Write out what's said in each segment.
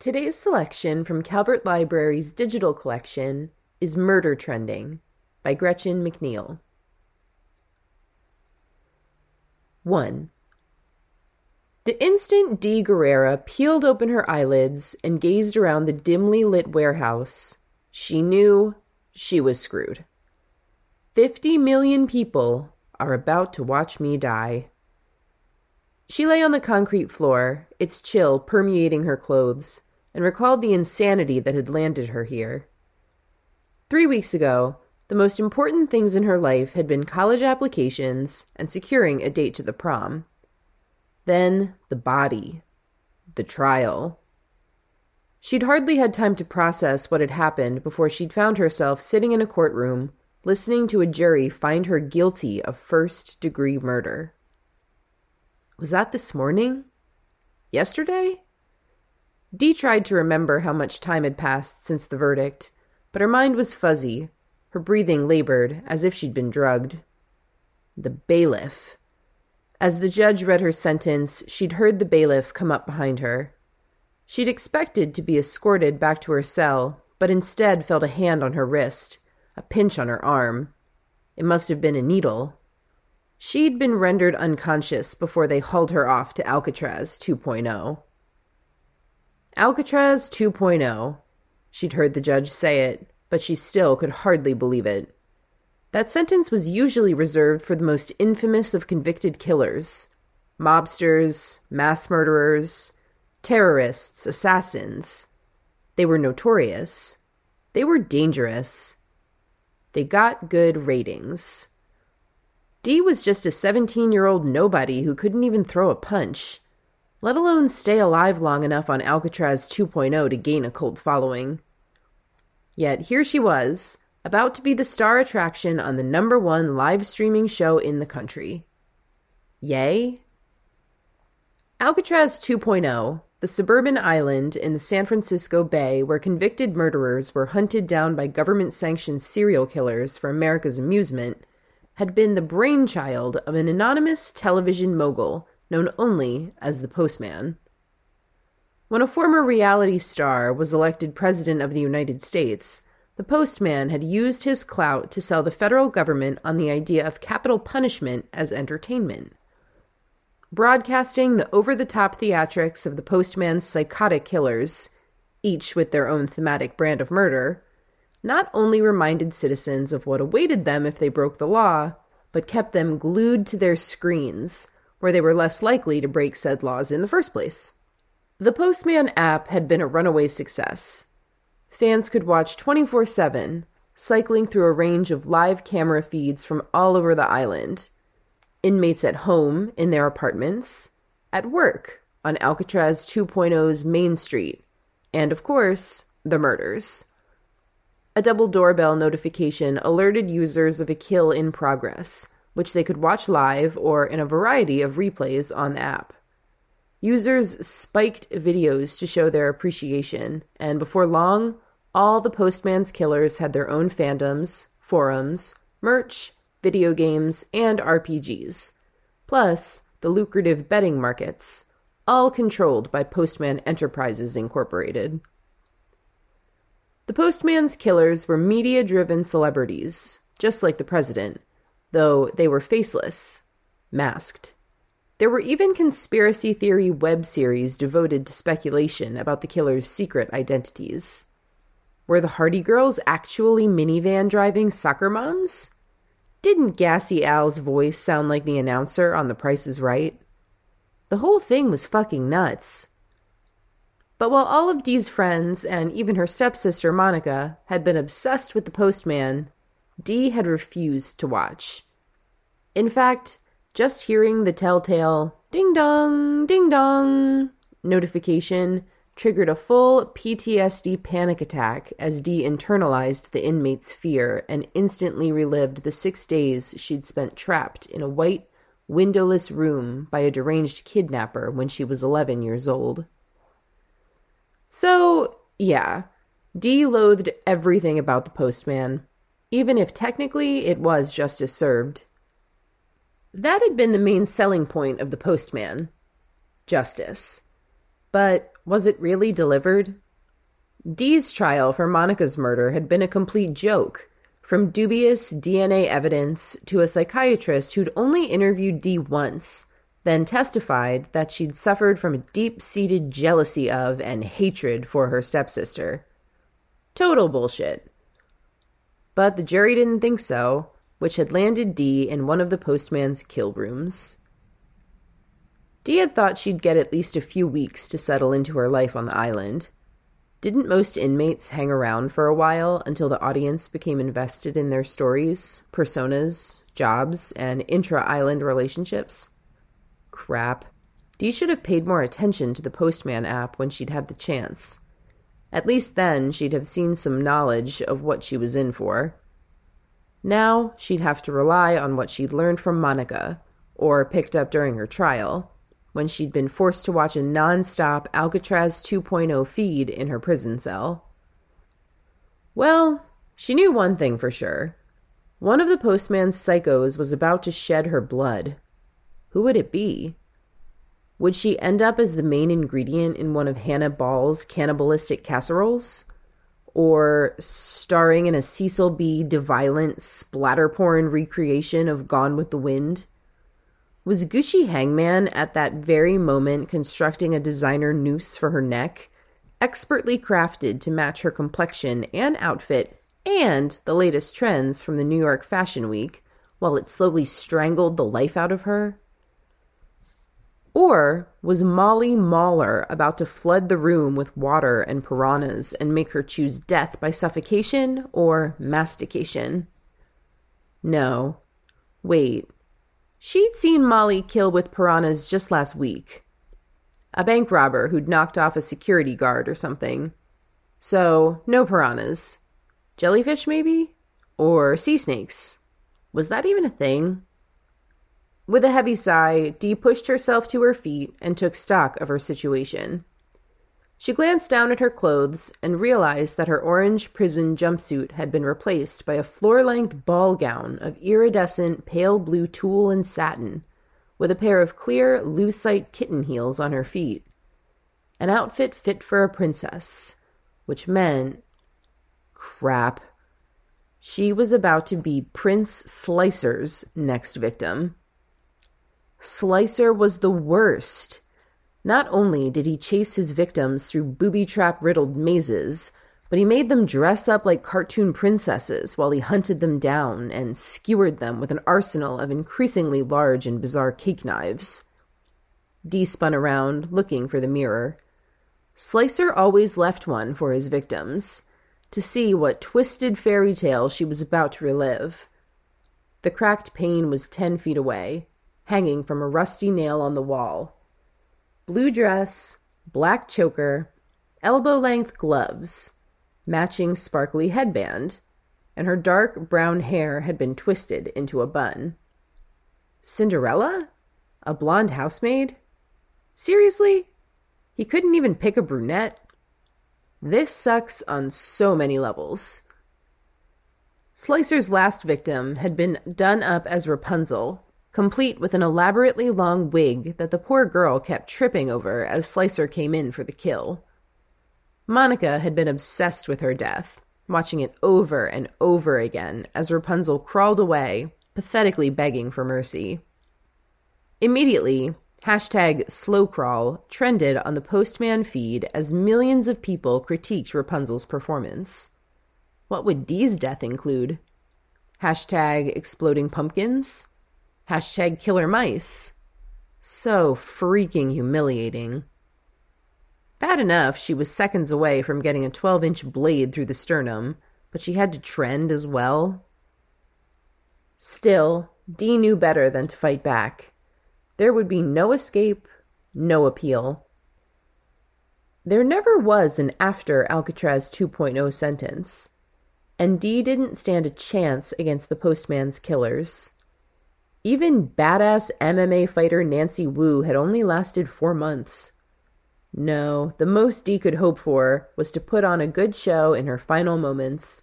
Today's selection from Calvert Library's digital collection is Murder Trending by Gretchen McNeil. 1. The instant Dee Guerrera peeled open her eyelids and gazed around the dimly lit warehouse, she knew she was screwed. Fifty million people are about to watch me die. She lay on the concrete floor, its chill permeating her clothes and recalled the insanity that had landed her here. Three weeks ago, the most important things in her life had been college applications and securing a date to the prom. Then the body, the trial. She'd hardly had time to process what had happened before she'd found herself sitting in a courtroom, listening to a jury find her guilty of first degree murder. Was that this morning? Yesterday? Dee tried to remember how much time had passed since the verdict, but her mind was fuzzy, her breathing labored, as if she'd been drugged. The bailiff. As the judge read her sentence, she'd heard the bailiff come up behind her. She'd expected to be escorted back to her cell, but instead felt a hand on her wrist, a pinch on her arm. It must have been a needle. She'd been rendered unconscious before they hauled her off to Alcatraz 2.0. Alcatraz 2.0. She'd heard the judge say it, but she still could hardly believe it. That sentence was usually reserved for the most infamous of convicted killers mobsters, mass murderers, terrorists, assassins. They were notorious. They were dangerous. They got good ratings. Dee was just a 17 year old nobody who couldn't even throw a punch let alone stay alive long enough on Alcatraz 2.0 to gain a cult following. Yet here she was, about to be the star attraction on the number one live streaming show in the country. Yay? Alcatraz 2.0, the suburban island in the San Francisco Bay where convicted murderers were hunted down by government sanctioned serial killers for America's amusement, had been the brainchild of an anonymous television mogul known only as the Postman. When a former reality star was elected President of the United States, the Postman had used his clout to sell the federal government on the idea of capital punishment as entertainment. Broadcasting the over the top theatrics of the Postman's psychotic killers, each with their own thematic brand of murder, not only reminded citizens of what awaited them if they broke the law, but kept them glued to their screens where they were less likely to break said laws in the first place. The Postman app had been a runaway success. Fans could watch 24 7, cycling through a range of live camera feeds from all over the island. Inmates at home in their apartments, at work on Alcatraz 2.0's Main Street, and of course, the murders. A double doorbell notification alerted users of a kill in progress which they could watch live or in a variety of replays on the app. Users spiked videos to show their appreciation, and before long, all the Postman's killers had their own fandoms, forums, merch, video games, and RPGs, plus the lucrative betting markets, all controlled by Postman Enterprises Incorporated. The Postman's killers were media driven celebrities, just like the president, though they were faceless, masked. There were even conspiracy theory web series devoted to speculation about the killer's secret identities. Were the Hardy Girls actually minivan driving soccer moms? Didn't Gassy Al's voice sound like the announcer on The Price is Right? The whole thing was fucking nuts. But while all of Dee's friends, and even her stepsister Monica, had been obsessed with the postman, Dee had refused to watch. In fact, just hearing the telltale ding dong, ding dong notification triggered a full PTSD panic attack as Dee internalized the inmate's fear and instantly relived the six days she'd spent trapped in a white, windowless room by a deranged kidnapper when she was 11 years old. So, yeah, Dee loathed everything about the postman, even if technically it was justice served. That had been the main selling point of the postman justice. But was it really delivered? Dee's trial for Monica's murder had been a complete joke, from dubious DNA evidence to a psychiatrist who'd only interviewed Dee once, then testified that she'd suffered from a deep seated jealousy of and hatred for her stepsister. Total bullshit. But the jury didn't think so, which had landed Dee in one of the postman's kill rooms. Dee had thought she'd get at least a few weeks to settle into her life on the island. Didn't most inmates hang around for a while until the audience became invested in their stories, personas, jobs, and intra island relationships? Crap. Dee should have paid more attention to the Postman app when she'd had the chance. At least then she'd have seen some knowledge of what she was in for. Now she'd have to rely on what she'd learned from Monica, or picked up during her trial, when she'd been forced to watch a non-stop Alcatraz 2.0 feed in her prison cell. Well, she knew one thing for sure. One of the postman's psychos was about to shed her blood. Who would it be? Would she end up as the main ingredient in one of Hannah Ball's cannibalistic casseroles? Or starring in a Cecil B. DeViolent splatter porn recreation of Gone with the Wind? Was Gucci Hangman at that very moment constructing a designer noose for her neck, expertly crafted to match her complexion and outfit and the latest trends from the New York Fashion Week, while it slowly strangled the life out of her? Or was Molly Mauler about to flood the room with water and piranhas and make her choose death by suffocation or mastication? No. Wait. She'd seen Molly kill with piranhas just last week. A bank robber who'd knocked off a security guard or something. So, no piranhas. Jellyfish, maybe? Or sea snakes. Was that even a thing? With a heavy sigh, Dee pushed herself to her feet and took stock of her situation. She glanced down at her clothes and realized that her orange prison jumpsuit had been replaced by a floor length ball gown of iridescent pale blue tulle and satin, with a pair of clear, lucite kitten heels on her feet. An outfit fit for a princess, which meant. crap. She was about to be Prince Slicer's next victim. Slicer was the worst. Not only did he chase his victims through booby trap riddled mazes, but he made them dress up like cartoon princesses while he hunted them down and skewered them with an arsenal of increasingly large and bizarre cake knives. Dee spun around, looking for the mirror. Slicer always left one for his victims, to see what twisted fairy tale she was about to relive. The cracked pane was ten feet away, hanging from a rusty nail on the wall blue dress, black choker, elbow length gloves, matching sparkly headband, and her dark brown hair had been twisted into a bun. Cinderella? A blonde housemaid? Seriously? He couldn't even pick a brunette? This sucks on so many levels. Slicer's last victim had been done up as Rapunzel, complete with an elaborately long wig that the poor girl kept tripping over as Slicer came in for the kill. Monica had been obsessed with her death, watching it over and over again as Rapunzel crawled away, pathetically begging for mercy. Immediately, hashtag slowcrawl trended on the Postman feed as millions of people critiqued Rapunzel's performance. What would Dee's death include? Hashtag exploding pumpkins? Hashtag killer mice. So freaking humiliating. Bad enough she was seconds away from getting a 12 inch blade through the sternum, but she had to trend as well. Still, Dee knew better than to fight back. There would be no escape, no appeal. There never was an after Alcatraz 2.0 sentence, and Dee didn't stand a chance against the postman's killers. Even badass MMA fighter Nancy Wu had only lasted four months. No, the most Dee could hope for was to put on a good show in her final moments.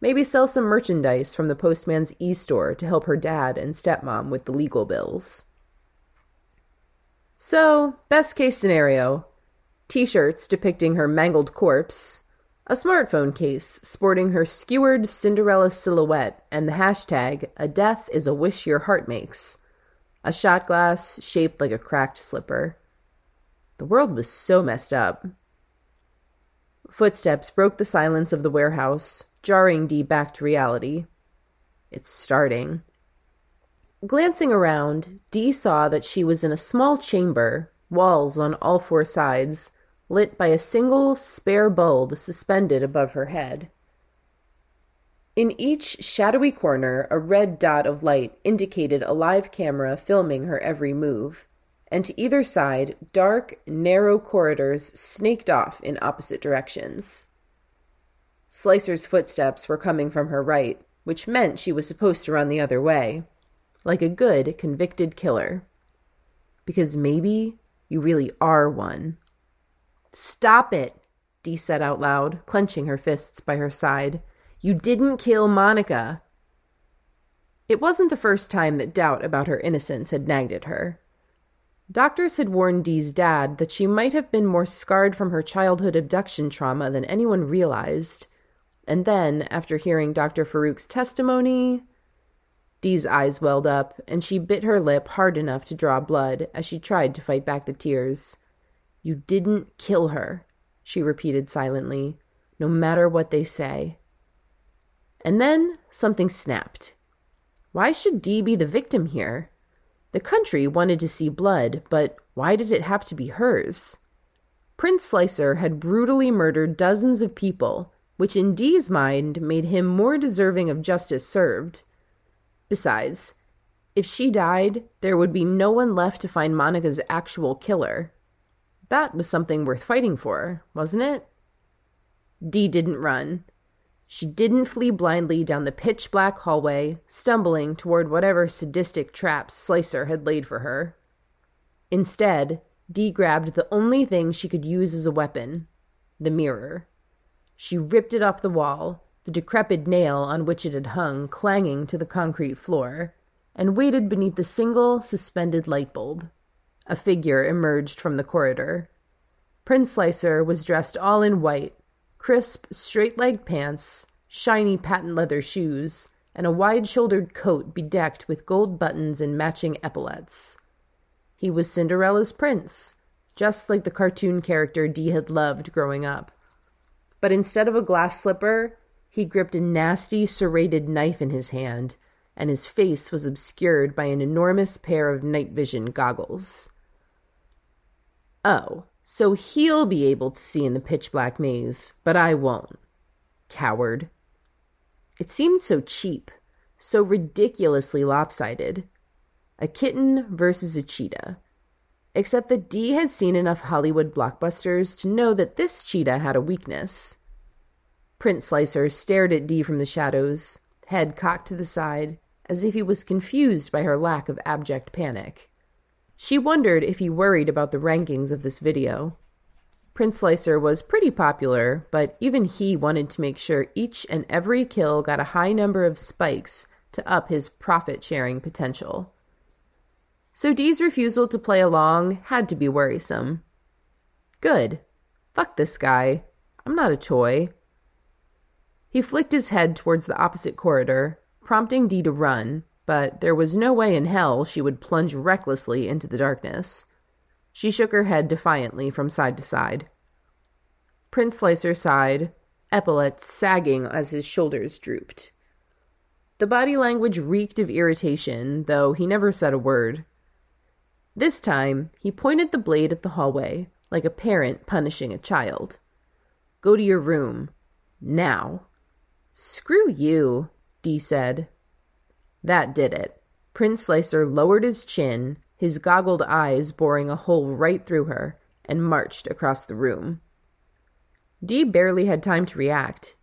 Maybe sell some merchandise from the postman's e store to help her dad and stepmom with the legal bills. So, best case scenario T shirts depicting her mangled corpse, a smartphone case sporting her skewered Cinderella silhouette and the hashtag, A Death is a Wish Your Heart Makes, a shot glass shaped like a cracked slipper. The world was so messed up. Footsteps broke the silence of the warehouse, jarring Dee back to reality. It's starting. Glancing around, Dee saw that she was in a small chamber, walls on all four sides, lit by a single spare bulb suspended above her head. In each shadowy corner, a red dot of light indicated a live camera filming her every move, and to either side, dark, narrow corridors snaked off in opposite directions. Slicer's footsteps were coming from her right, which meant she was supposed to run the other way, like a good, convicted killer. Because maybe you really are one. Stop it, Dee said out loud, clenching her fists by her side. You didn't kill Monica. It wasn't the first time that doubt about her innocence had nagged at her. Doctors had warned Dee's dad that she might have been more scarred from her childhood abduction trauma than anyone realized. And then, after hearing Dr. Farouk's testimony, Dee's eyes welled up, and she bit her lip hard enough to draw blood as she tried to fight back the tears. You didn't kill her, she repeated silently, no matter what they say. And then something snapped. Why should Dee be the victim here? The country wanted to see blood, but why did it have to be hers? Prince Slicer had brutally murdered dozens of people, which in Dee's mind made him more deserving of justice served. Besides, if she died, there would be no one left to find Monica's actual killer. That was something worth fighting for, wasn't it? Dee didn't run. She didn't flee blindly down the pitch black hallway, stumbling toward whatever sadistic traps Slicer had laid for her. Instead, Dee grabbed the only thing she could use as a weapon the mirror. She ripped it off the wall, the decrepit nail on which it had hung clanging to the concrete floor, and waited beneath the single suspended light bulb. A figure emerged from the corridor. Prince Slicer was dressed all in white crisp, straight legged pants, shiny patent leather shoes, and a wide shouldered coat bedecked with gold buttons and matching epaulets. He was Cinderella's prince, just like the cartoon character Dee had loved growing up. But instead of a glass slipper, he gripped a nasty, serrated knife in his hand, and his face was obscured by an enormous pair of night vision goggles. Oh, so he'll be able to see in the pitch black maze, but I won't. Coward. It seemed so cheap, so ridiculously lopsided. A kitten versus a cheetah. Except that Dee had seen enough Hollywood blockbusters to know that this cheetah had a weakness. Prince Slicer stared at Dee from the shadows, head cocked to the side, as if he was confused by her lack of abject panic. She wondered if he worried about the rankings of this video. Prince Slicer was pretty popular, but even he wanted to make sure each and every kill got a high number of spikes to up his profit sharing potential. So Dee's refusal to play along had to be worrisome. Good. Fuck this guy. I'm not a toy. He flicked his head towards the opposite corridor, prompting Dee to run, but there was no way in hell she would plunge recklessly into the darkness. She shook her head defiantly from side to side. Prince Slicer sighed, epaulets sagging as his shoulders drooped. The body language reeked of irritation, though he never said a word. This time, he pointed the blade at the hallway, like a parent punishing a child. Go to your room. Now. Screw you, Dee said, that did it. Prince Slicer lowered his chin, his goggled eyes boring a hole right through her, and marched across the room. Dee barely had time to react.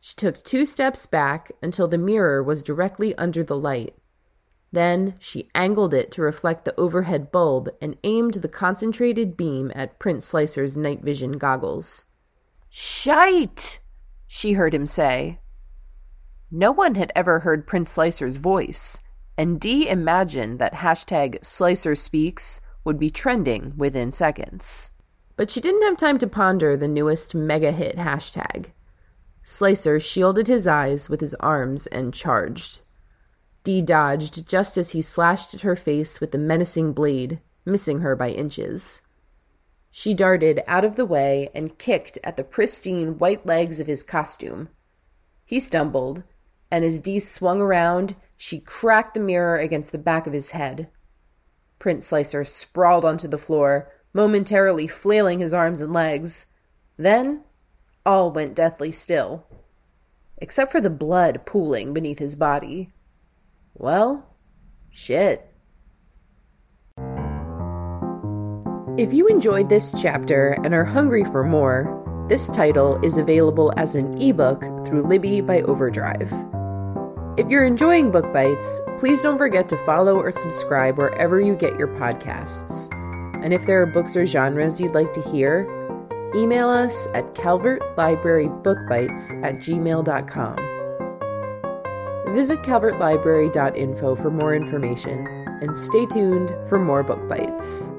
She took two steps back until the mirror was directly under the light. Then she angled it to reflect the overhead bulb and aimed the concentrated beam at Prince Slicer's night vision goggles. Shite! she heard him say, no one had ever heard Prince Slicer's voice, and Dee imagined that hashtag Slicer Speaks would be trending within seconds. But she didn't have time to ponder the newest mega hit hashtag. Slicer shielded his eyes with his arms and charged. Dee dodged just as he slashed at her face with the menacing blade, missing her by inches. She darted out of the way and kicked at the pristine white legs of his costume. He stumbled, and as Dee swung around, she cracked the mirror against the back of his head. Prince Slicer sprawled onto the floor, momentarily flailing his arms and legs. Then all went deathly still, except for the blood pooling beneath his body. Well, shit. If you enjoyed this chapter and are hungry for more, this title is available as an ebook through Libby by Overdrive. If you're enjoying Book Bites, please don't forget to follow or subscribe wherever you get your podcasts. And if there are books or genres you'd like to hear, email us at calvertlibrarybookbites at gmail.com. Visit calvertlibrary.info for more information, and stay tuned for more book bites.